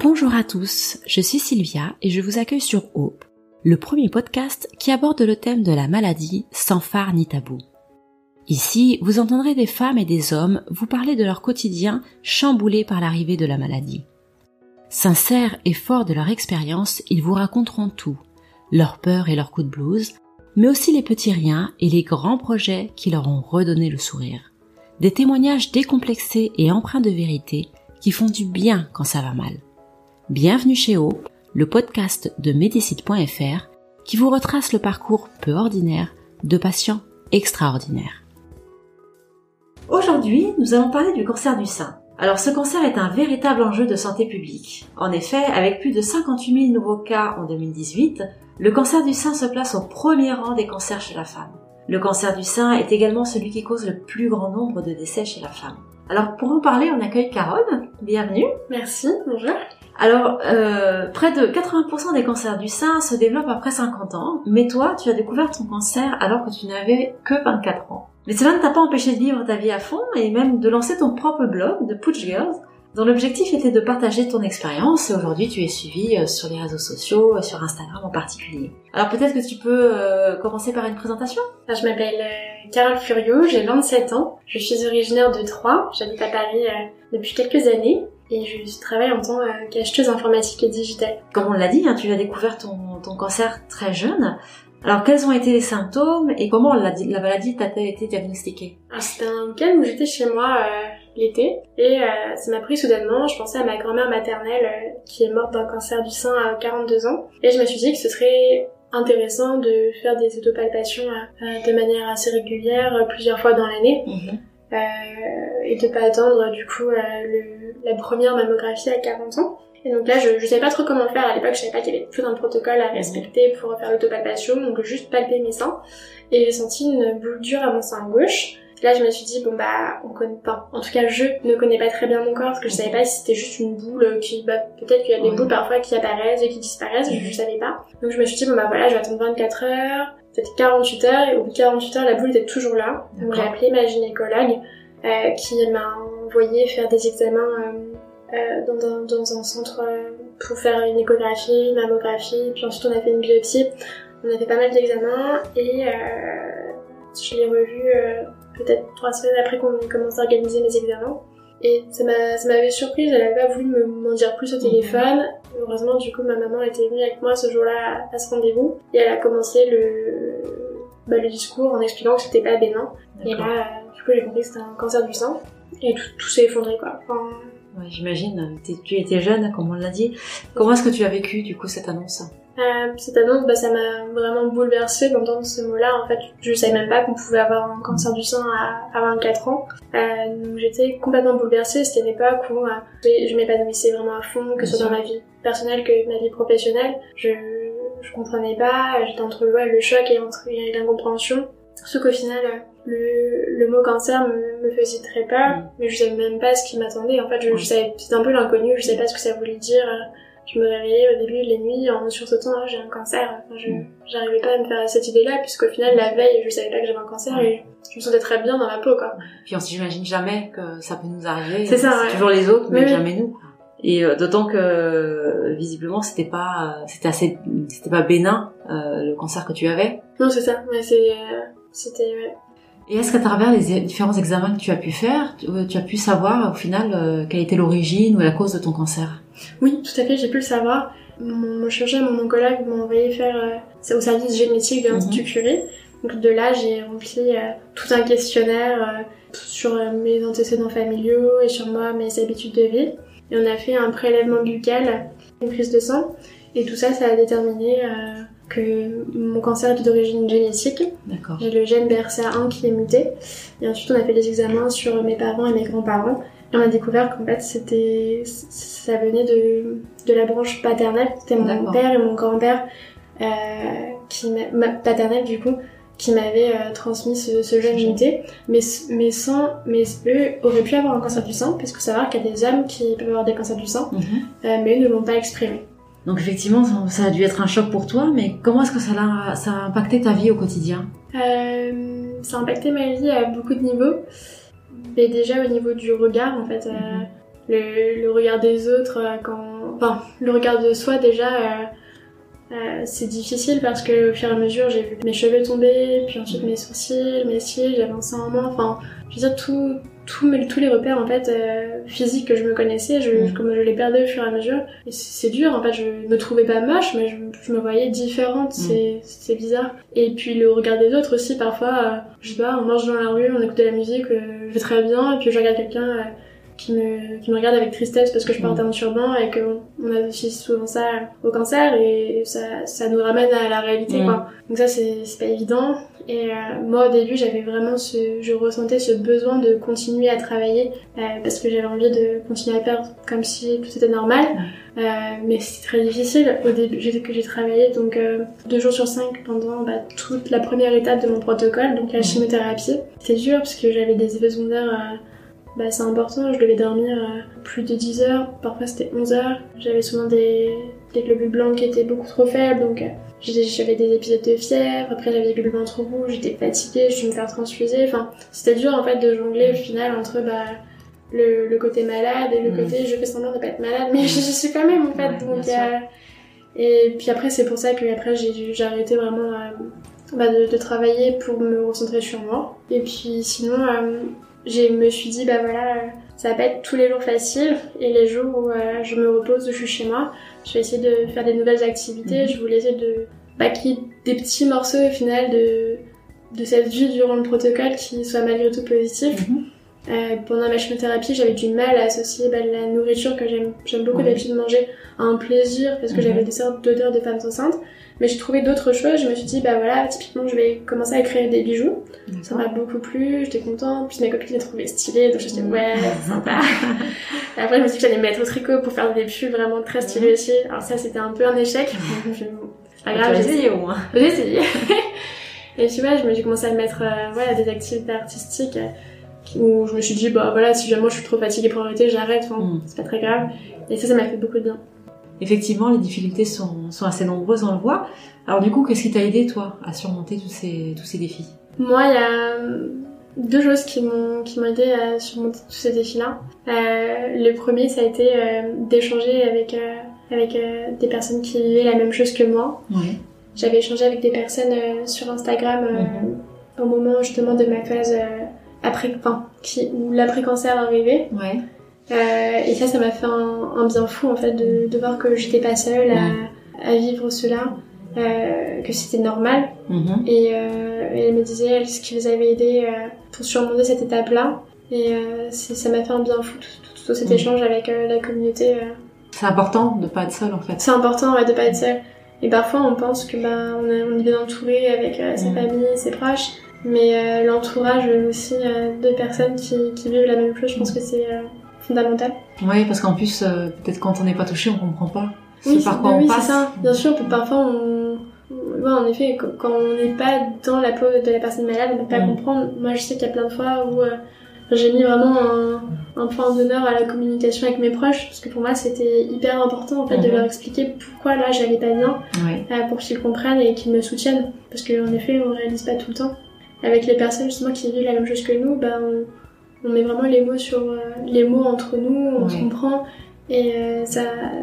Bonjour à tous, je suis Sylvia et je vous accueille sur Hope, le premier podcast qui aborde le thème de la maladie sans phare ni tabou. Ici, vous entendrez des femmes et des hommes vous parler de leur quotidien chamboulé par l'arrivée de la maladie. Sincères et forts de leur expérience, ils vous raconteront tout, leurs peurs et leurs coups de blues, mais aussi les petits riens et les grands projets qui leur ont redonné le sourire. Des témoignages décomplexés et empreints de vérité qui font du bien quand ça va mal. Bienvenue chez O, le podcast de Medicite.fr qui vous retrace le parcours peu ordinaire de patients extraordinaires. Aujourd'hui, nous allons parler du cancer du sein. Alors ce cancer est un véritable enjeu de santé publique. En effet, avec plus de 58 000 nouveaux cas en 2018, le cancer du sein se place au premier rang des cancers chez la femme. Le cancer du sein est également celui qui cause le plus grand nombre de décès chez la femme. Alors pour en parler, on accueille Carole. Bienvenue. Merci, bonjour. Alors, euh, près de 80% des cancers du sein se développent après 50 ans, mais toi, tu as découvert ton cancer alors que tu n'avais que 24 ans. Mais cela ne t'a pas empêché de vivre ta vie à fond et même de lancer ton propre blog, de Pooch Girls, dont l'objectif était de partager ton expérience. Et aujourd'hui tu es suivi euh, sur les réseaux sociaux, euh, sur Instagram en particulier. Alors peut-être que tu peux euh, commencer par une présentation. Je m'appelle Carole Furio, j'ai 27 ans, je suis originaire de Troyes, j'habite à Paris depuis quelques années et je travaille en tant qu'acheteuse informatique et digitale. Comme on l'a dit, hein, tu as découvert ton, ton cancer très jeune. Alors, quels ont été les symptômes et comment la, la maladie t'a-t-elle été diagnostiquée? C'était un week-end où j'étais chez moi euh, l'été et euh, ça m'a pris soudainement. Je pensais à ma grand-mère maternelle euh, qui est morte d'un cancer du sein à 42 ans et je me suis dit que ce serait intéressant de faire des autopalpations de manière assez régulière plusieurs fois dans l'année. Mhm. et de pas attendre du coup le, la première mammographie à 40 ans. Et donc là, je, ne savais pas trop comment faire. À l'époque, je savais pas qu'il y avait tout un protocole à respecter pour faire l'autopalpation, donc juste palper mes seins. Et j'ai senti une boule dure à mon sein gauche. là, je me suis dit, bon bah, on connaît pas. En tout cas, je ne connais pas très bien mon corps, parce que je savais pas si c'était juste une boule qui, bah, peut-être qu'il y a des boules parfois qui apparaissent et qui disparaissent, je, je savais pas. Donc je me suis dit, bon bah voilà, je vais attendre 24 heures, peut-être 48 heures, et au bout de 48 heures, la boule était toujours là. Donc j'ai appelé ma gynécologue, euh, qui m'a envoyé faire des examens euh, euh, dans, un, dans, un, centre euh, pour faire une échographie, une mammographie, puis ensuite on a fait une biopsie. On a fait pas mal d'examens et je l'ai revu peut-être trois semaines après qu'on ait commencé à organiser mes examens. Et ça m'avait surprise, elle avait pas voulu m'en dire plus au téléphone. Heureusement, du coup, ma maman était venue avec moi ce jour-là à, ce rendez-vous et elle a commencé le, bah, le discours en expliquant que c'était pas bénin. Et là, du coup, j'ai compris que c'était un cancer du sein et tout, tout s'est effondré quoi. Enfin, Ouais, J'imagine, tu étais jeune, comme on l'a dit. Comment est-ce que tu as vécu du coup cette annonce? Euh, Cette annonce, bah, ça m'a vraiment bouleversée d'entendre ce mot-là. En fait, je savais même pas qu'on pouvait avoir un cancer du sein à, à 24 ans. Euh, donc j'étais complètement bouleversée. C'était une époque où euh, je m'épanouissais vraiment à fond, que ce soit dans ma vie personnelle que ma vie professionnelle. Je je comprenais pas, j'étais entre le choc et l'incompréhension. Sauf qu'au final, le, le mot cancer me, me faisait très peur, mm. mais je savais même pas ce qui m'attendait. En fait, je, je savais, c'était un peu l'inconnu, je savais pas ce que ça voulait dire. Je me réveillais au début les nuits en sursautant, ah, j'ai un cancer. Enfin, je, mm. j'arrivais pas à me faire cette idée-là, puisqu'au final, la veille, je savais pas que j'avais un cancer et je me sentais très bien dans ma peau, quoi. Puis on s'imagine jamais que ça peut nous arriver. C'est ça, C'est toujours les autres, mais, jamais nous. Et euh, d'autant que visiblement c'était pas c'était assez c'était pas bénin euh, le cancer que tu avais. Non c'est ça, mais c'est euh, c'était et est-ce qu'à travers les différents examens que tu as pu faire, tu as pu savoir au final euh, quelle était l'origine ou la cause de ton cancer? Oui, tout à fait, j'ai pu le savoir. Mon, chirurgien, mon oncologue m'ont envoyé faire euh, au service génétique de l'Institut mhm. Curie. Donc de là, j'ai rempli euh, tout un questionnaire sur mes antécédents familiaux et sur moi, mes habitudes de vie. Et on a fait un prélèvement buccal, une prise de sang. Et tout ça, ça a déterminé que mon cancer est d'origine génétique. J'ai le gène BRCA1 qui est muté. Et ensuite, on a fait des examens sur mes parents et mes grands-parents. Et on a découvert qu'en fait, c'était, ça venait de, de la branche paternelle. C'était mon père et mon grand-père, euh, qui, ma paternelle du coup, qui m'avaient euh, transmis ce, ce gène muté. Mais, mais sans, mais eux auraient pu avoir un cancer du sang, parce que savoir qu'il y a des hommes qui peuvent avoir des cancers du sang, mhm. euh, mais eux ne l'ont pas exprimé. Donc effectivement, ça, a dû être un choc pour toi, mais comment est-ce que ça a, ça a impacté ta vie au quotidien? Euh, Ça a impacté ma vie à beaucoup de niveaux. Mais déjà au niveau du regard, en fait, euh, mhm. le, le, regard des autres euh, quand, enfin, le regard de soi déjà, euh, c'est difficile parce que au fur et à mesure, j'ai vu mes cheveux tomber, puis ensuite mes sourcils, mes cils, j'avais un sein en moins. Enfin, je veux dire, tout, tout, tous les repères en fait euh, physiques que je me connaissais, je, Mm. comme je les perdais au fur et à mesure. Et c'est dur, en fait, je me trouvais pas moche, mais je, je me voyais différente, c'est c'est bizarre. Et puis le regard des autres aussi, parfois, euh, je sais pas, on marche dans la rue, on écoute de la musique, euh, je vais très bien, et puis je regarde quelqu'un euh, qui me, qui me regarde avec tristesse parce que je porte un turban et qu'on on associe souvent ça au cancer et ça, ça nous ramène à la réalité Mm. quoi. Donc ça c'est c'est pas évident et euh, moi au début j'avais vraiment ce, je ressentais ce besoin de continuer à travailler euh, parce que j'avais envie de continuer à perdre comme si tout était normal. Euh, mais c'était très difficile au début j'ai que j'ai travaillé donc deux jours sur cinq pendant bah, toute la première étape de mon protocole donc la Mhm. chimiothérapie. C'était dur parce que j'avais des effets secondaires bah, c'est important, je devais dormir euh, plus de 10 heures, parfois c'était 11 heures. J'avais souvent des, des globules blancs qui étaient beaucoup trop faibles, donc euh, j'avais des épisodes de fièvre, après j'avais des globules blancs trop rouges, j'étais fatiguée, je devais me faire transfuser. Enfin, c'était dur en fait de jongler au final entre bah, le, le côté malade et le Mm. côté je fais semblant de pas être malade, mais je, je suis quand même en fait. Ouais, donc, euh, et puis après, c'est pour ça que après j'ai dû- j'ai arrêté vraiment euh, bah, de, de travailler pour me recentrer sur moi. Et puis sinon, euh, je me suis dit, bah voilà, ça va pas être tous les jours facile. Et les jours où euh, je me repose, où je suis chez moi, je vais essayer de faire des nouvelles activités. Mhm. Je voulais essayer de qu'il des petits morceaux au final de, de cette vie durant le protocole qui soient malgré tout positifs. Mhm. Euh, pendant ma chimiothérapie, j'avais du mal à associer bah, la nourriture que j'aime beaucoup Ouais. d'habitude manger à un plaisir parce que Mhm. j'avais des sortes d'odeurs de femmes enceintes. Mais j'ai trouvé d'autres choses. Je me suis dit, bah voilà, typiquement, je vais commencer à créer des bijoux. Ça m'a beaucoup plu, j'étais contente. Puis ma copine les trouvait stylées, donc je me suis dit, Mhm. ouais, sympa. Et après, je me suis dit que j'allais me mettre au tricot pour faire des pulls vraiment très stylés aussi. Alors ça, c'était un peu un échec. C'est pas Tu grave, j'ai essayé au moins. j'ai essayé. Et tu vois, je me suis commencé à mettre euh, ouais, à des activités artistiques euh, où je me suis dit, bah voilà, si jamais je suis trop fatiguée pour arrêter, j'arrête, enfin, Mm. c'est pas très grave. Et ça, ça m'a fait beaucoup de bien. Effectivement, les difficultés sont, sont assez nombreuses, on le voit. Alors du coup, qu'est-ce qui t'a aidé, toi, à surmonter tous ces, tous ces défis? Moi, il y a euh, deux choses qui m'ont qui m'ont aidé à surmonter tous ces défis-là. Euh, le premier, ça a été euh, d'échanger avec euh, avec des personnes qui vivaient la même chose que moi. Oui. J'avais échangé avec des personnes sur Instagram euh, au moment justement de ma phase après, enfin, qui, où l'après-cancer arrivait. Ouais. Euh, et ça, ça m'a fait un, un bien fou en fait de, de voir que j'étais pas seule à, à vivre cela, euh, que c'était normal. Mhm. Et, euh, et elle me disait elle, ce qui les avait aidés euh, pour surmonter cette étape-là. Et ça m'a fait un bien fou tout, tout- tout cet Mhm. échange avec la communauté. C'est important de pas être seul, en fait. C'est important ouais, de pas être seule. Et parfois, on pense que bah, on, est, on est bien entouré avec sa Mhm. famille, ses proches. Mais l'entourage aussi de personnes qui, qui vivent la même chose, je pense que c'est euh, fondamental. Oui, parce qu'en plus, euh, peut-être quand on n'est pas touché, on comprend pas ce Oui, par c'est- quoi bah on oui, passe. ça. Bien sûr, parfois on... Ouais, en effet, quand on n'est pas dans la peau de la personne malade, on ne peut pas comprendre. Moi, je sais qu'il y a plein de fois où euh, j'ai mis vraiment un, un point d'honneur à la communication avec mes proches, parce que pour moi, c'était hyper important en fait de Mhm. leur expliquer pourquoi là, j'allais pas bien, euh, pour qu'ils comprennent et qu'ils me soutiennent. Parce qu'en effet, on réalise pas tout le temps. Avec les personnes justement qui vivent la même chose que nous, on, on met vraiment les mots sur euh, les mots entre nous, on se comprend. Et euh, ça,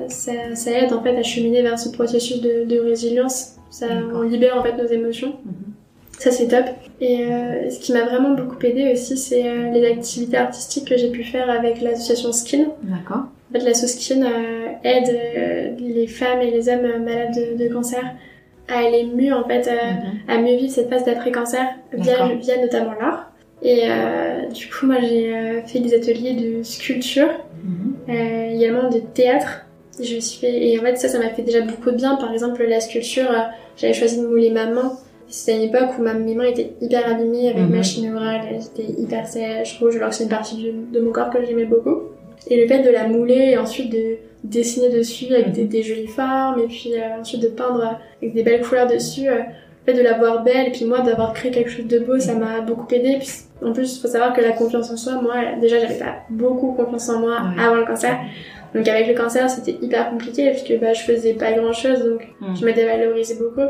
ça, ça aide en fait à cheminer vers ce processus de, de résilience. Ça, on libère en fait nos émotions. Mhm. Ça c'est top. Et euh, ce qui m'a vraiment beaucoup aidé aussi, c'est euh, les activités artistiques que j'ai pu faire avec l'association Skin. D'accord. En fait, l'asso Skin euh, aide les femmes et les hommes malades de, de cancer à aller mieux en fait, Mhm. à mieux vivre cette phase d'après-cancer via, D'accord. via notamment l'art. Et euh, du coup, moi j'ai euh, fait des ateliers de sculpture Mhm. euh, également de théâtre. Je me suis fait et en fait ça ça m'a fait déjà beaucoup de bien. Par exemple la sculpture, j'avais choisi de mouler ma main. C'était une époque où ma, mes mains étaient hyper abîmées avec Mhm. machine orale, elles étaient hyper sèches, rouges, alors que c'est une partie de mon corps que j'aimais beaucoup. Et le fait de la mouler et ensuite de dessiner dessus avec des, des jolies formes et puis euh, ensuite de peindre avec des belles couleurs dessus, euh, fait de la voir belle et puis moi d'avoir créé quelque chose de beau, ça m'a beaucoup aidé. Puis en plus, faut savoir que la confiance en soi, moi déjà j'avais pas beaucoup confiance en moi Ouais. avant le cancer. Donc avec le cancer, c'était hyper compliqué parce que bah, je faisais pas grand chose, donc je me dévalorisais beaucoup.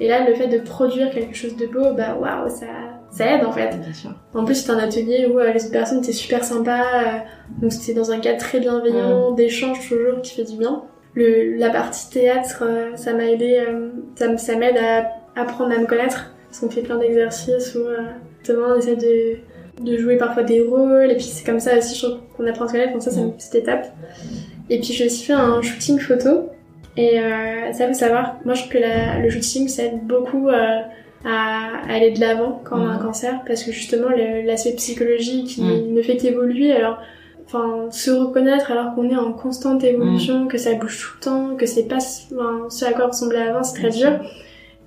Et là, le fait de produire quelque chose de beau, bah waouh, ça, ça aide en fait. Bien sûr. En plus, c'était un atelier où euh, les autres personnes étaient super sympas, euh, donc c'était dans un cadre très bienveillant, d'échange toujours, qui fait du bien. le, la partie théâtre, euh, ça m'a aidé, euh, ça, ça m'aide à apprendre à me connaître. Parce qu'on fait plein d'exercices où euh, justement on essaie de, de jouer parfois des rôles. Et puis c'est comme ça aussi, je trouve qu'on apprend à se connaître. Donc ça, c'est une petite étape. Et puis j'ai aussi fait un shooting photo. Et euh, ça faut savoir, moi je trouve que la, le shooting ça aide beaucoup euh, à aller de l'avant quand on a un Mhm. cancer parce que justement l'aspect psychologique Mhm. ne fait qu'évoluer alors enfin se reconnaître alors qu'on est en constante évolution que ça bouge tout le temps que c'est pas enfin, ce à quoi ressemblait avant c'est très dur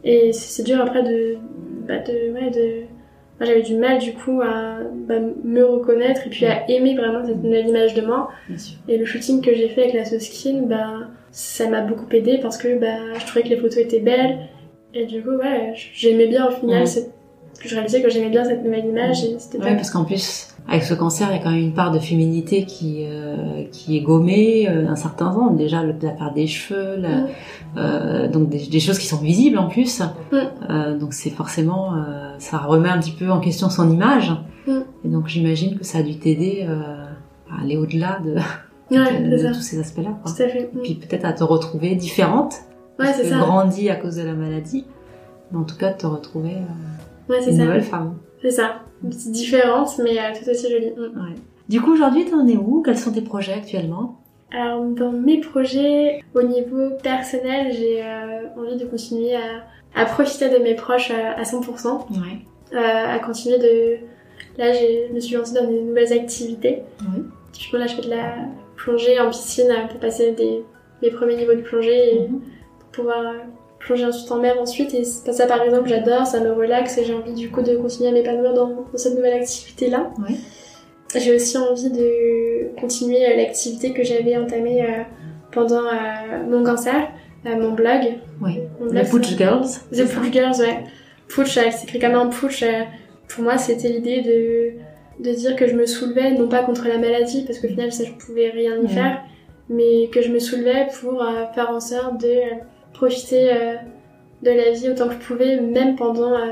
et c'est dur après de bah de ouais de moi j'avais du mal du coup à bah, me reconnaître et puis à aimer vraiment cette nouvelle image de moi Bien sûr. et le shooting que j'ai fait avec la Soskin, bah, ça m'a beaucoup aidé parce que bah, je trouvais que les photos étaient belles. Et du coup, ouais, j'aimais bien au final, Ouais. cette... je réalisais que j'aimais bien cette nouvelle image et c'était Ouais, parce qu'en plus, avec ce cancer, il y a quand même une part de féminité qui euh, qui est gommée euh, un certain temps. Déjà, la part des cheveux, la- euh, donc des, des choses qui sont visibles en plus. Mm. Euh, donc c'est forcément, euh, ça remet un petit peu en question son image. Et donc j'imagine que ça a dû t'aider euh, à aller au-delà de, Ouais, de- tous ces aspects-là. quoi. Tout à fait. Mm. Puis peut-être à te retrouver différente, Ouais, parce c'est que ça. grandie à cause de la maladie. Mais en tout cas, de te retrouver euh, Ouais, une ça. nouvelle femme. C'est ça. Une petite différente, mais euh, tout aussi jolie. Mm. Ouais. Du coup, aujourd'hui, t'en es où? Quels sont tes projets actuellement? Alors, dans mes projets, au niveau personnel, j'ai euh, envie de continuer à, à profiter de mes proches à, à 100%. Ouais. euh, à continuer de... Là, je me suis lancée dans des nouvelles activités. Oui. Typiquement, là, je fais de la plongée en piscine euh, pour passer des, mes premiers niveaux de plongée et Mhm. pour pouvoir euh, plonger ensuite en mer ensuite. Et ça, ça, par exemple, j'adore, ça me relaxe et j'ai envie du coup de continuer à m'épanouir dans, dans cette nouvelle activité-là. J'ai aussi envie de continuer euh, l'activité que j'avais entamée euh, pendant euh, mon cancer, mon blog. Oui. The Pooch Girls. The Pooch Girls, ouais. Pooch, euh, c'est écrit comme un pooch. pour moi, c'était l'idée de, de dire que je me soulevais, non pas contre la maladie, parce qu'au final, ça, je pouvais rien y faire, mais que je me soulevais pour faire en sorte de profiter euh, de la vie autant que je pouvais, même pendant euh,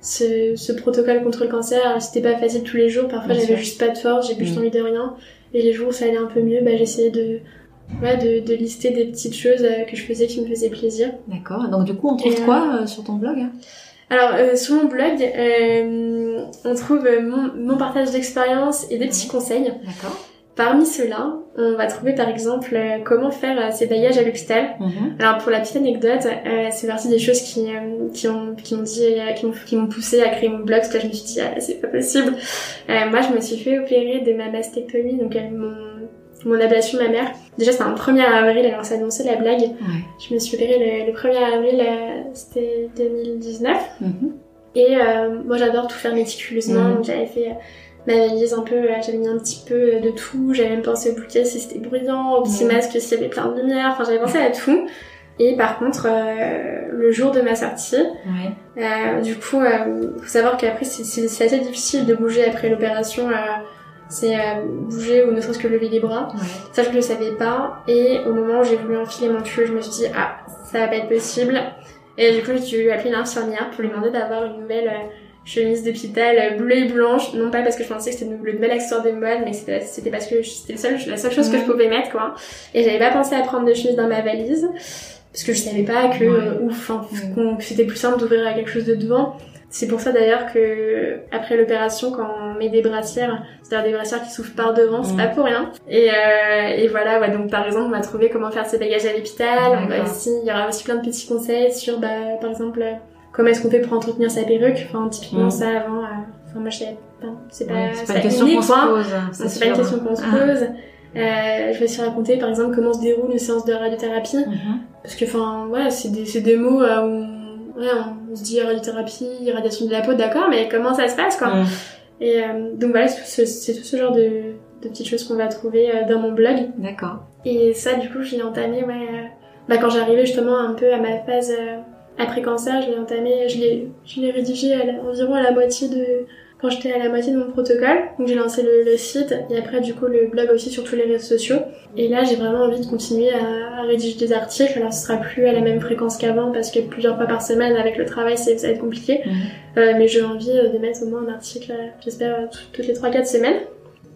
ce, ce protocole contre le cancer. C'était pas facile tous les jours, parfois j'avais juste pas de force, j'ai juste Mhm. envie de rien. Et les jours où ça allait un peu mieux, bah, j'essayais de, ouais, de, de lister des petites choses euh, que je faisais qui me faisaient plaisir. D'accord. Donc du coup, on trouve Et, quoi euh, sur ton blog hein? Alors, euh, sur mon blog, on trouve mon, mon partage d'expérience et des petits conseils. D'accord. Parmi ceux-là, on va trouver par exemple euh, comment faire euh, ses bagages à l'hôpital. Mhm. Alors pour la petite anecdote, euh, c'est partie des choses qui, euh, qui ont qui m'ont dit qui m'ont qui m'ont poussé à créer mon blog parce que là, je me suis dit ah, c'est pas possible. Moi je me suis fait opérer de ma mastectomie donc mon mon ablation mammaire. Déjà c'était un 1er avril alors ça annonçait la blague. Ouais. Je me suis opérée le, le 1er avril c'était 2019. Mhm. Et moi j'adore tout faire méticuleusement, Mhm. donc j'avais fait ma valise un peu, j'avais mis un petit peu de tout, j'avais même pensé au bouquet si c'était bruyant, au petit masque s'il y avait plein de lumière, enfin j'avais pensé à tout. Et par contre, euh, le jour de ma sortie, Ouais. euh, du coup, euh, faut savoir qu'après c'est- assez difficile de bouger après l'opération, euh, c'est bouger ou ne serait-ce que lever les bras. Ouais. Ça, je le savais pas. Et au moment où j'ai voulu enfiler mon tulle, je me suis dit, ah, ça va pas être possible. Et du coup, j'ai dû appeler une infirmière pour lui demander d'avoir une nouvelle chemise d'hôpital bleue et blanche. Non pas parce que je pensais que c'était le nouvel accessoire de mode, mais c'était c'était parce que c'était le seul- la seule chose que je pouvais mettre, quoi. Et j'avais pas pensé à prendre de chemise dans ma valise. Parce que je savais pas que, Ouais. ouf, que c'était plus simple d'ouvrir à quelque chose de devant. C'est pour ça d'ailleurs que après l'opération, quand on met des brassières, c'est-à-dire des brassières qui s'ouvrent par devant, c'est pas pour rien. Et, euh, et voilà, ouais, donc par exemple, on va trouver comment faire ses bagages à l'hôpital. On va D'accord. aussi, il y aura aussi plein de petits conseils sur, bah, par exemple, comment est-ce qu'on fait pour entretenir sa perruque? Enfin, typiquement Mhm. ça avant. euh, Enfin, moi, je savais pas. C'est pas, Ouais, c'est c'est pas une question qu'on se pose. C'est pas une question qu'on se pose. Euh, je vais aussi raconter, par exemple, comment se déroule une séance de radiothérapie. Mhm. Parce que, enfin, ouais, c'est des, c'est des mots euh, où ouais, on, se dit radiothérapie, irradiation de la peau, d'accord, mais comment ça se passe, quoi? Mhm. Et euh, donc voilà, c'est tout ce, c'est tout ce genre de, de petites choses qu'on va trouver euh, dans mon blog. D'accord. Et ça, du coup, je l'ai entamé, ouais, euh, bah, quand j'arrivais justement un peu à ma phase euh, après-cancer, je l'ai entamé, je l'ai, je l'ai rédigé à la- environ à la moitié de, quand j'étais à la moitié de mon protocole. Donc j'ai lancé le, le site et après du coup le blog aussi sur tous les réseaux sociaux. Et là j'ai vraiment envie de continuer à, à rédiger des articles. Alors ce sera plus à la même fréquence qu'avant parce que plusieurs fois par semaine avec le travail ça va être compliqué. Mhm. Euh, mais j'ai envie euh, de mettre au moins un article, euh, j'espère, tout- toutes les 3-4 semaines.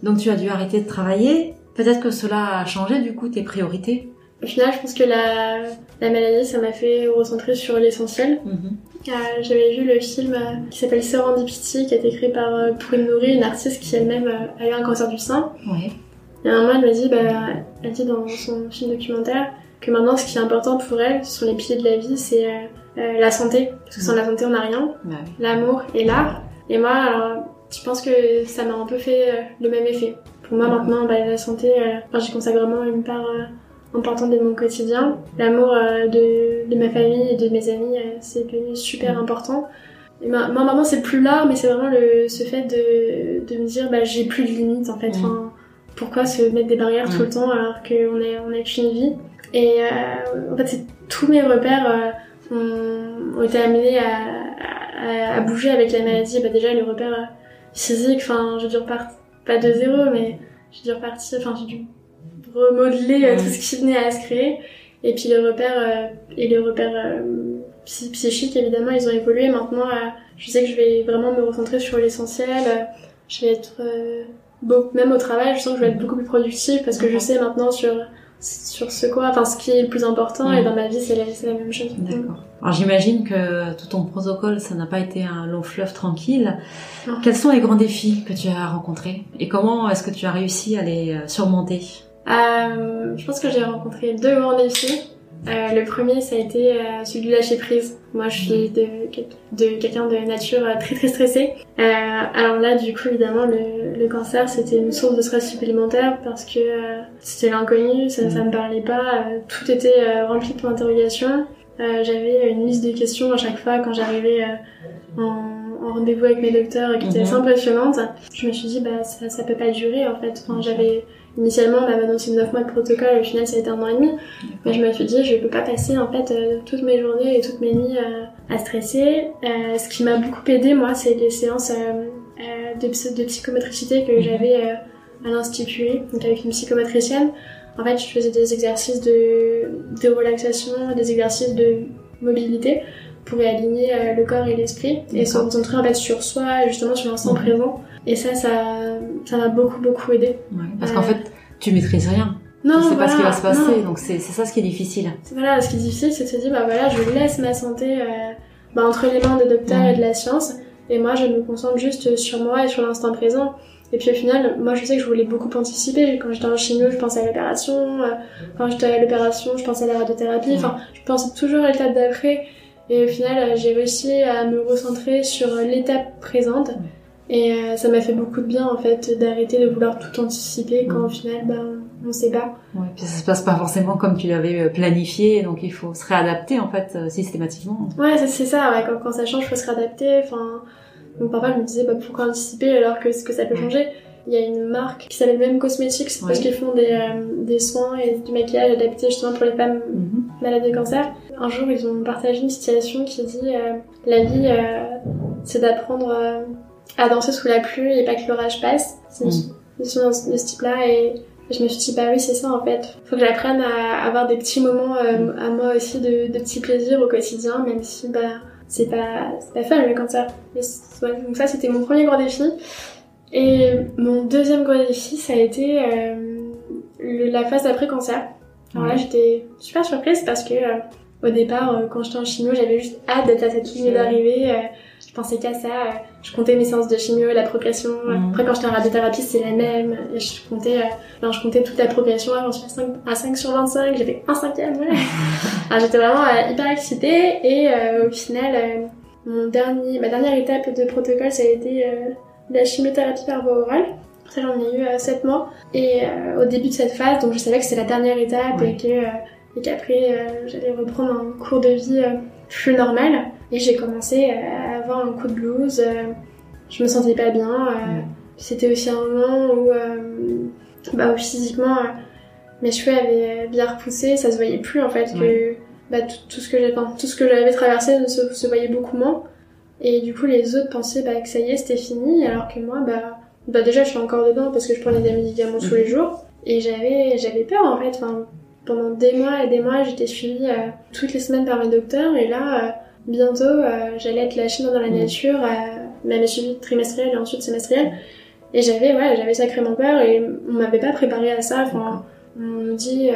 Donc tu as dû arrêter de travailler. Peut-être que cela a changé du coup tes priorités? Au final, je pense que la, la maladie, ça m'a fait recentrer sur l'essentiel. Mhm. Euh, J'avais vu le film euh, qui s'appelle Serendipity, qui a été créé par euh, Pourrine Nourri, une artiste qui elle-même a eu un cancer du sein. Ouais. Et à un moment, elle m'a dit, bah, elle dit dans son film documentaire que maintenant, ce qui est important pour elle, ce sont les piliers de la vie, c'est la santé. Parce que sans la santé, on n'a rien. Bah. L'amour et l'art. Et moi, alors, je pense que ça m'a un peu fait le même effet. Pour moi, maintenant, bah, la santé, enfin, j'y consacre vraiment une part importante de mon quotidien. L'amour euh, de, de ma famille et de mes amis, euh, c'est devenu super important. Et ma- moi, maintenant, c'est plus là, mais c'est vraiment le, ce fait de, de me dire, bah, j'ai plus de limites, en fait. Mm. Enfin, pourquoi se mettre des barrières tout Mm. le temps alors qu'on est, on a qu'une vie? Et euh, en fait, c'est tous mes repères ont, ont été amenés à, à, à bouger avec la maladie. Bah, déjà, les repères physiques, enfin, j'ai dû repartir, pas de zéro, mais j'ai dû repartir, enfin, j'ai dû remodeler euh, tout ce qui venait à se créer. Et puis les repères, euh, et les repères euh, psy- psychiques, évidemment, ils ont évolué. Maintenant, je sais que je vais vraiment me recentrer sur l'essentiel. Je vais être, beau, même au travail, je sens que je vais être beaucoup plus productive parce que je sais maintenant sur sur ce quoi, enfin ce qui est le plus important et dans ma vie c'est la, même chose. D'accord. Alors j'imagine que tout ton protocole, ça n'a pas été un long fleuve tranquille. Non. Quels sont les grands défis que tu as rencontrés? Et comment est-ce que tu as réussi à les surmonter? Je pense que j'ai rencontré deux grands défis. Euh, le premier, ça a été euh, celui de lâcher prise. Moi, je suis de, de quelqu'un de nature euh, très très stressée. Euh, alors là, du coup, évidemment, le, le cancer, c'était une source de stress supplémentaire parce que euh, c'était l'inconnu, ça, ça me parlait pas, euh, tout était euh, rempli de points d'interrogation. Euh, J'avais une liste de questions à chaque fois quand j'arrivais euh, en, en rendez-vous avec mes docteurs qui était Mhm. assez impressionnante. Je me suis dit, bah, ça, ça peut pas durer en fait. Enfin, j'avais Initialement, on m'avait annoncé 9 mois de protocole, au final, ça a été un an et demi. Mais je me suis dit, je peux pas passer, en fait, euh, toutes mes journées et toutes mes nuits euh, à stresser. Euh, ce qui m'a beaucoup aidé, moi, c'est les séances de, de psychomotricité que Mhm. j'avais à l'Institut, donc avec une psychomotricienne. En fait, je faisais des exercices de, de relaxation, des exercices de mobilité pour réaligner euh, le corps et l'esprit et se concentrer en fait sur soi, justement sur l'instant Mhm. présent. Et ça, ça ça m'a beaucoup, beaucoup aidé. Ouais, Parce Euh, qu'en fait, tu maîtrises rien. Non, tu sais pas ce qui va se passer, non. donc c'est ça ce qui est difficile. Voilà, ce qui est difficile, c'est de se dire, bah voilà, je laisse ma santé euh, bah, entre les mains des docteurs et de la science, et moi, je me concentre juste sur moi et sur l'instant présent. Et puis au final, moi, je sais que je voulais beaucoup anticiper. Quand j'étais en chimio, je pensais à l'opération. euh, Quand j'étais à l'opération, je pensais à la radiothérapie. Enfin, je pensais toujours à l'étape d'après. Et au final, euh, j'ai réussi à me recentrer sur l'étape présente. Et euh, ça m'a fait beaucoup de bien, en fait, d'arrêter de vouloir tout anticiper quand Mhm. au final, bah, on sait pas. Ouais, puis ça se passe pas forcément comme tu l'avais euh, planifié, donc il faut se réadapter en fait euh, systématiquement. Ouais, c'est- c'est ça, ouais, quand, quand ça change, faut se réadapter. Enfin, donc parfois je me disais, bah, pourquoi anticiper alors que ce que ça peut changer? Il y a une marque qui s'appelle même Cosmetics parce qu'ils font des, euh, des soins et du maquillage adapté justement pour les femmes Mhm. malades de cancer. Un jour, ils ont partagé une citation qui dit La vie, c'est d'apprendre à danser sous la pluie et pas que l'orage passe. C'est une Mm. citation de ce type-là et je me suis dit, bah oui, c'est ça en fait. Faut que j'apprenne à avoir des petits moments euh, à moi aussi de, de petits plaisirs au quotidien, même si bah c'est pas, pas fun le cancer. Ouais, donc ça, c'était mon premier gros défi. Et mon deuxième gros défi, ça a été euh, le- la phase d'après-cancer. Alors là, Ouais. j'étais super surprise parce que euh, au départ, quand j'étais en chimio, j'avais juste hâte d'être à cette ligne d'arrivée. Euh, je pensais qu'à ça. euh, je comptais mes séances de chimio, la progression. Mhm. Après, quand j'étais en radiothérapie, c'est la même. Et je comptais, euh, je comptais toute la progression. J'en suis à 5, à 5 sur 25. J'avais un cinquième. Ouais. Alors, j'étais vraiment euh, hyper excitée. Et euh, au final, euh, mon dernier, ma dernière étape de protocole, ça a été euh, la chimiothérapie par voie orale. Ça, j'en ai eu euh, 7 mois. Et euh, au début de cette phase, donc je savais que c'était la dernière étape Ouais. et que euh, et qu'après euh, j'allais reprendre un cours de vie euh, plus normal. Et j'ai commencé euh, à avoir un coup de blues. euh, je me sentais pas bien. euh, Mm. C'était aussi un moment où, bah, où physiquement mes cheveux avaient bien repoussé. Ça se voyait plus en fait que bah, tout, tout ce que j'ai, enfin, tout ce que j'avais traversé ne se, se voyait beaucoup moins. Et du coup, les autres pensaient bah, que ça y est, c'était fini, alors que moi, bah, bah déjà, je suis encore dedans parce que je prenais des médicaments tous les jours. Et j'avais, j'avais peur en fait. Enfin, pendant des mois et des mois, j'étais suivie euh, toutes les semaines par mes docteurs. Et là, euh, bientôt, euh, j'allais être lâchée dans la Mhm. nature, même suivi trimestriel et ensuite semestriel. Et j'avais, ouais, j'avais sacrément peur et on m'avait pas préparé à ça. Enfin, on nous dit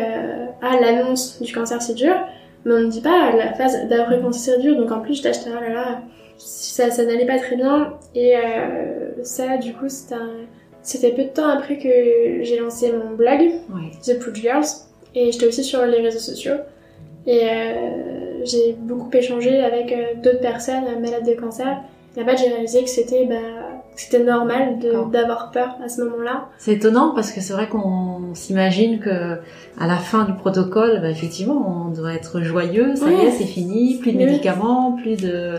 ah l'annonce du cancer c'est dur, mais on ne dit pas la phase d'après cancer c'est dur. Donc en plus j'étais acheté ah là là, ça, ça n'allait pas très bien et ça du coup c'était un- c'était peu de temps après que j'ai lancé mon blog Ouais. The Pooch Girls et j'étais aussi sur les réseaux sociaux. Et euh, j'ai beaucoup échangé avec euh, d'autres personnes euh, malades de cancer. Et en fait j'ai réalisé que c'était bah, c'était normal d'avoir peur à ce moment-là. C'est étonnant parce que c'est vrai qu'on s'imagine que à la fin du protocole, bah, effectivement, on doit être joyeux, ça y est, c'est fini, plus de oui. médicaments, plus de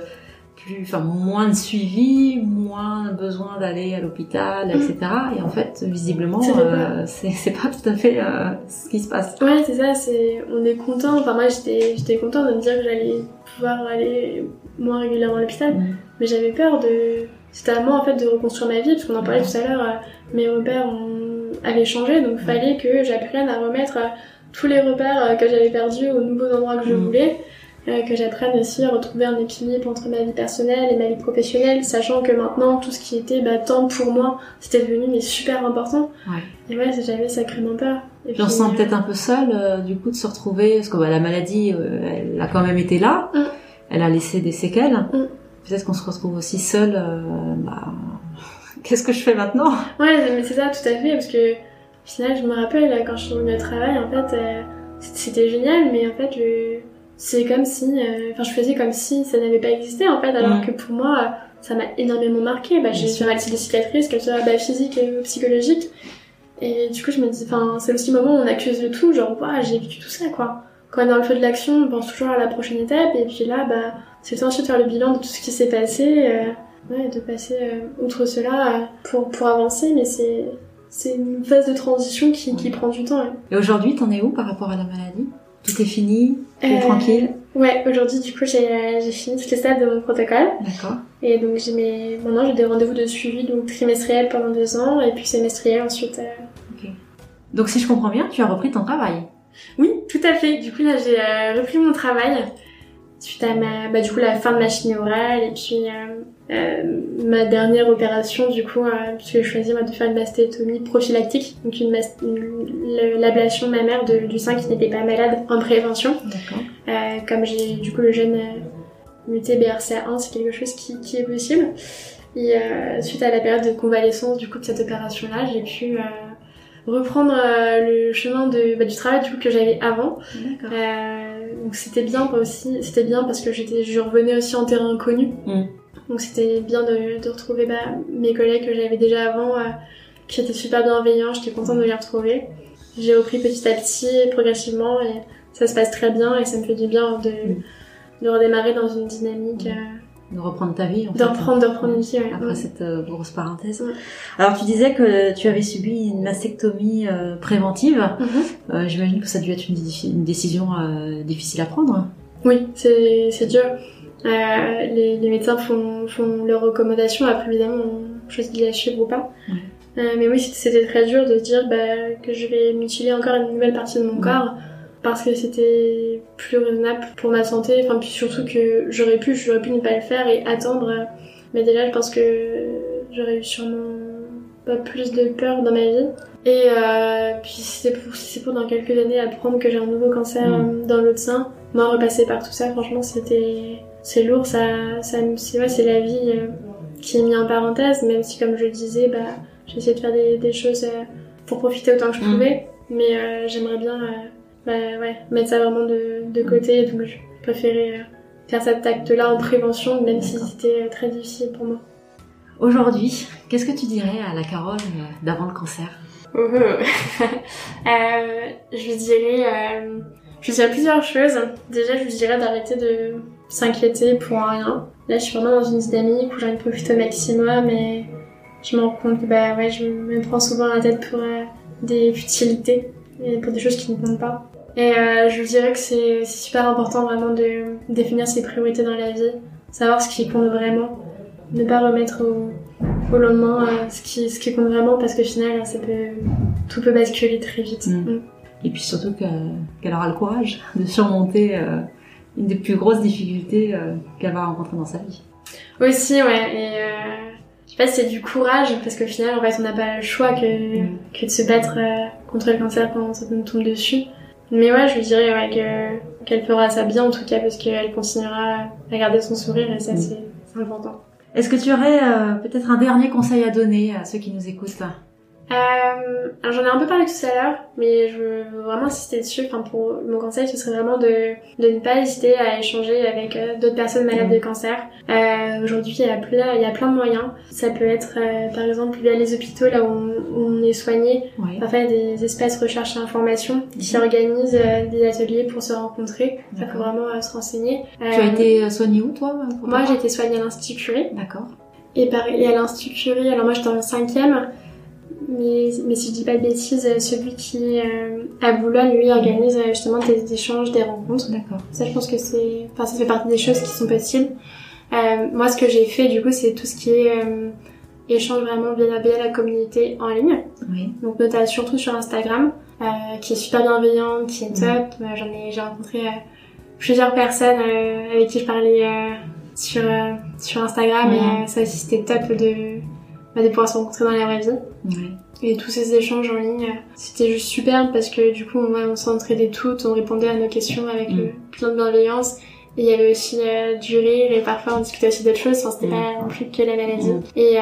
plus enfin moins de suivi, moins besoin d'aller à l'hôpital, Mm. etc. Et en fait, visiblement, euh, c'est pas tout à fait euh, ce qui se passe. Ouais, c'est ça, c'est on est content. Enfin moi j'étais j'étais content de me dire que j'allais pouvoir aller moins régulièrement à l'hôpital, Mm. mais j'avais peur de c'était à moi en fait de reconstruire ma vie parce qu'on en parlait tout à l'heure. euh, Mes repères ont... avaient changé, donc fallait que j'apprenne à remettre euh, tous les repères que j'avais perdus aux nouveaux endroits que je Mm. voulais. Euh, que j'apprenne aussi à retrouver un équilibre entre ma vie personnelle et ma vie professionnelle, sachant que maintenant tout ce qui était bah, temps pour moi, c'était devenu mais super important. Ouais. Et ouais, j'avais sacrément peur. Et Puis on se puis, sent euh, peut-être un peu seul, euh, du coup, de se retrouver, parce que bah, la maladie, euh, elle a quand même été là, Mm. elle a laissé des séquelles. Mm. Peut-être qu'on se retrouve aussi seul. euh, bah, Qu'est-ce que je fais maintenant? Ouais, mais c'est ça, tout à fait, parce que au final, je me rappelle, là, quand je suis revenue au travail, en fait, c'était génial, mais en fait, je... c'est comme si, euh, enfin, je faisais comme si ça n'avait pas existé, en fait, alors Mm. que pour moi, ça m'a énormément marqué. Bah, j'ai fait des cicatrices, qu'elles soient bah, physiques et psychologiques, et du coup, je me dis, enfin, c'est aussi le moment où on accuse de tout, genre, waouh, j'ai vécu tout ça, quoi. Quand on est dans le feu de l'action, on pense toujours à la prochaine étape, et puis là, bah, c'est ensuite de faire le bilan de tout ce qui s'est passé, euh, ouais, de passer euh, outre cela euh, pour, pour avancer, mais c'est, c'est une phase de transition qui, qui prend du temps. ouais. Et aujourd'hui, t'en es où par rapport à la maladie? Tout est fini est Euh, tranquille Ouais, aujourd'hui, du coup, j'ai, fini toutes les stades de mon protocole, D'accord. et donc j'ai mes, maintenant j'ai des rendez-vous de suivi, donc trimestriels pendant deux ans, et puis semestriels ensuite. euh. Donc si je comprends bien, tu as repris ton travail. Oui, tout à fait. Du coup, là, j'ai euh, repris mon travail suite à ma, bah, du coup, la fin de ma chimie orale et puis euh, euh, ma dernière opération, du coup, euh, puisque j'ai choisi moi, de faire une mastéctomie prophylactique, donc une, une- l'ablation mammaire de, du sein qui n'était pas malade en prévention. Comme j'ai du coup le gène muté BRCA1, c'est quelque chose qui, qui est possible. Et euh, suite à la période de convalescence du coup de cette opération-là, j'ai pu euh, reprendre euh, le chemin de, bah, du travail du coup que j'avais avant. Euh, donc c'était bien aussi, c'était bien parce que j'étais, je revenais aussi en terrain inconnu. Mm. Donc c'était bien de, de retrouver bah, mes collègues que j'avais déjà avant, euh, qui étaient super bienveillants. J'étais contente de les retrouver. J'ai repris petit à petit, progressivement, et ça se passe très bien. Et ça me fait du bien de, Mm. de redémarrer dans une dynamique, euh, De reprendre ta vie, en de fait. reprendre, de reprendre une vie. ouais. Après Ouais. cette euh, grosse parenthèse. Ouais. Alors tu disais que tu avais subi une mastectomie euh, préventive. Mhm. Euh, J'imagine que ça a dû être une, décision difficile à prendre. Oui, c'est dur. Les, les médecins font, font leurs recommandations, après évidemment on choisit de les suivre ou pas. Mais oui, c'était très dur de se dire bah, que je vais mutiler encore une nouvelle partie de mon corps parce que c'était plus raisonnable pour ma santé. Enfin, puis surtout que j'aurais pu, j'aurais pu ne pas le faire et attendre. Mais déjà, je pense que j'aurais eu sûrement pas plus de peur dans ma vie. Et euh, puis si c'est pour, c'est pour dans quelques années apprendre que j'ai un nouveau cancer Mm. euh, dans l'autre sein, moi repasser par tout ça, franchement, c'était c'est lourd. Ça, c'est ouais, c'est la vie euh, qui est mise en parenthèse, même si comme je le disais, bah j'ai essayé de faire des, des choses euh, pour profiter autant que je Mm. pouvais, mais j'aimerais bien bah, ouais, mettre ça vraiment de, de côté. Donc je préférais euh, faire cet acte-là en prévention, même si c'était euh, très difficile pour moi. Aujourd'hui, qu'est-ce que tu dirais à la Carole euh, d'avant le cancer? Euh, je lui dirais, euh, je lui dirais plusieurs choses. Déjà, je lui dirais d'arrêter de s'inquiéter pour rien. Là, je suis vraiment dans une dynamique où de profiter au maximum et je me rends compte que bah ouais, je me prends souvent la tête pour euh, des futilités et pour des choses qui ne comptent pas. Et euh, je dirais que c'est super important vraiment de définir ses priorités dans la vie, savoir ce qui compte vraiment, ne pas remettre au, au lendemain euh, ce, qui, ce qui compte vraiment parce qu'au final, ça peut, tout peut basculer très vite. Mm. Mm. Et puis surtout que- qu'elle aura le courage de surmonter euh, une des plus grosses difficultés euh, qu'elle va rencontrer dans sa vie. Aussi, ouais. Et je sais pas si c'est du courage parce qu'au final, en fait, on n'a pas le choix que, Mm. que de se battre contre le cancer quand ça nous tombe dessus. Mais ouais, je lui dirais ouais, que, qu'elle fera ça bien en tout cas parce qu'elle continuera à garder son sourire et ça Mm. c'est, c'est important. Est-ce que tu aurais euh, peut-être un dernier conseil à donner à ceux qui nous écoutent? Euh, alors j'en ai un peu parlé tout à l'heure, mais je veux vraiment insister dessus. Enfin, pour mon conseil, ce serait vraiment de, de ne pas hésiter à échanger avec euh, d'autres personnes malades de cancer. Euh, Aujourd'hui, il y a plein, il y a plein de moyens. Ça peut être, par exemple, via les hôpitaux là où on, où on est soigné. Y a des espaces recherche et information qui organisent des ateliers pour se rencontrer. Ça faut D'accord. vraiment se renseigner. Tu as été soignée où toi Moi, j'ai été soignée à l'Institut Curie. D'accord. Et et à l'Institut Curie, alors moi j'étais en cinquième, mais, mais si je dis pas de bêtises, euh, celui qui euh, à Boulogne, lui, organise euh, justement des échanges, des rencontres. D'accord. Ça, je pense que c'est, enfin, ça fait partie des choses qui sont possibles. Euh, moi, ce que j'ai fait, du coup, c'est tout ce qui est euh, échange vraiment via, via la communauté en ligne. Oui. Donc, notamment surtout sur Instagram, euh, qui est super bienveillante, qui est top. J'en ai, j'ai rencontré euh, plusieurs personnes euh, avec qui je parlais euh, sur euh, sur Instagram et ça aussi c'était top de bah, de pouvoir se rencontrer dans la vraie vie. Oui. Et tous ces échanges en ligne, c'était juste superbe parce que du coup, ouais, on s'entraidait toutes, on répondait à nos questions avec Mm. euh, plein de bienveillance. Et il y avait aussi euh, du rire et parfois on discutait aussi d'autres choses, enfin, c'était Mm. pas non plus que la maladie. Mm. Et, euh,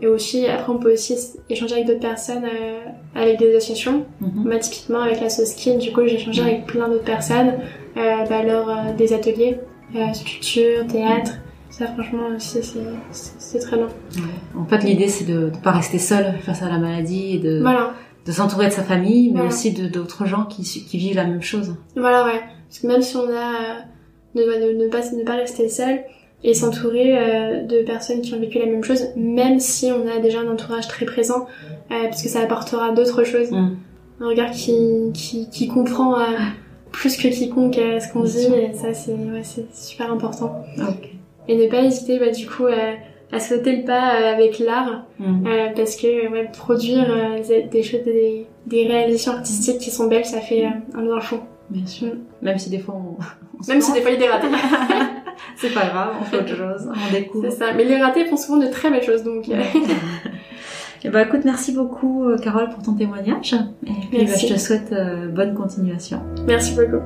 et aussi, après, on peut aussi échanger avec d'autres personnes, euh, avec des associations. Mhm. Moi, typiquement, avec la Skin, du coup, j'ai échangé avec plein d'autres personnes, euh, bah, lors euh, des ateliers, euh, sculpture, théâtre. Ça, franchement, aussi, c'est- très. Ouais. En fait, l'idée, c'est de ne pas rester seul face à la maladie et de, Voilà. de s'entourer de sa famille, mais Voilà. aussi d'autres gens qui, qui vivent la même chose. Voilà, ouais. Parce que même si on a... euh, ne, ne, ne pas, ne pas rester seul et s'entourer euh, de personnes qui ont vécu la même chose, même si on a déjà un entourage très présent, euh, parce que ça apportera d'autres choses. Mm. Un regard qui, qui, qui comprend euh, plus que quiconque ce qu'on dit, et ça, c'est ouais, super important. Et ne pas hésiter, bah, du coup, euh, à sauter le pas euh, avec l'art, Mm. euh, parce que ouais, produire des- choses, des, des réalisations artistiques qui sont belles, ça fait un bien fond. Bien sûr. Mm. Même si des fois on, on se Même si des fois il y a des ratés. c'est pas grave, on fait autre chose, on découvre. C'est ça. Mais les ratés font souvent de très belles choses, donc. euh, Eh ben, écoute, merci beaucoup Carole pour ton témoignage. Et puis bah, je te souhaite euh, bonne continuation. Merci beaucoup.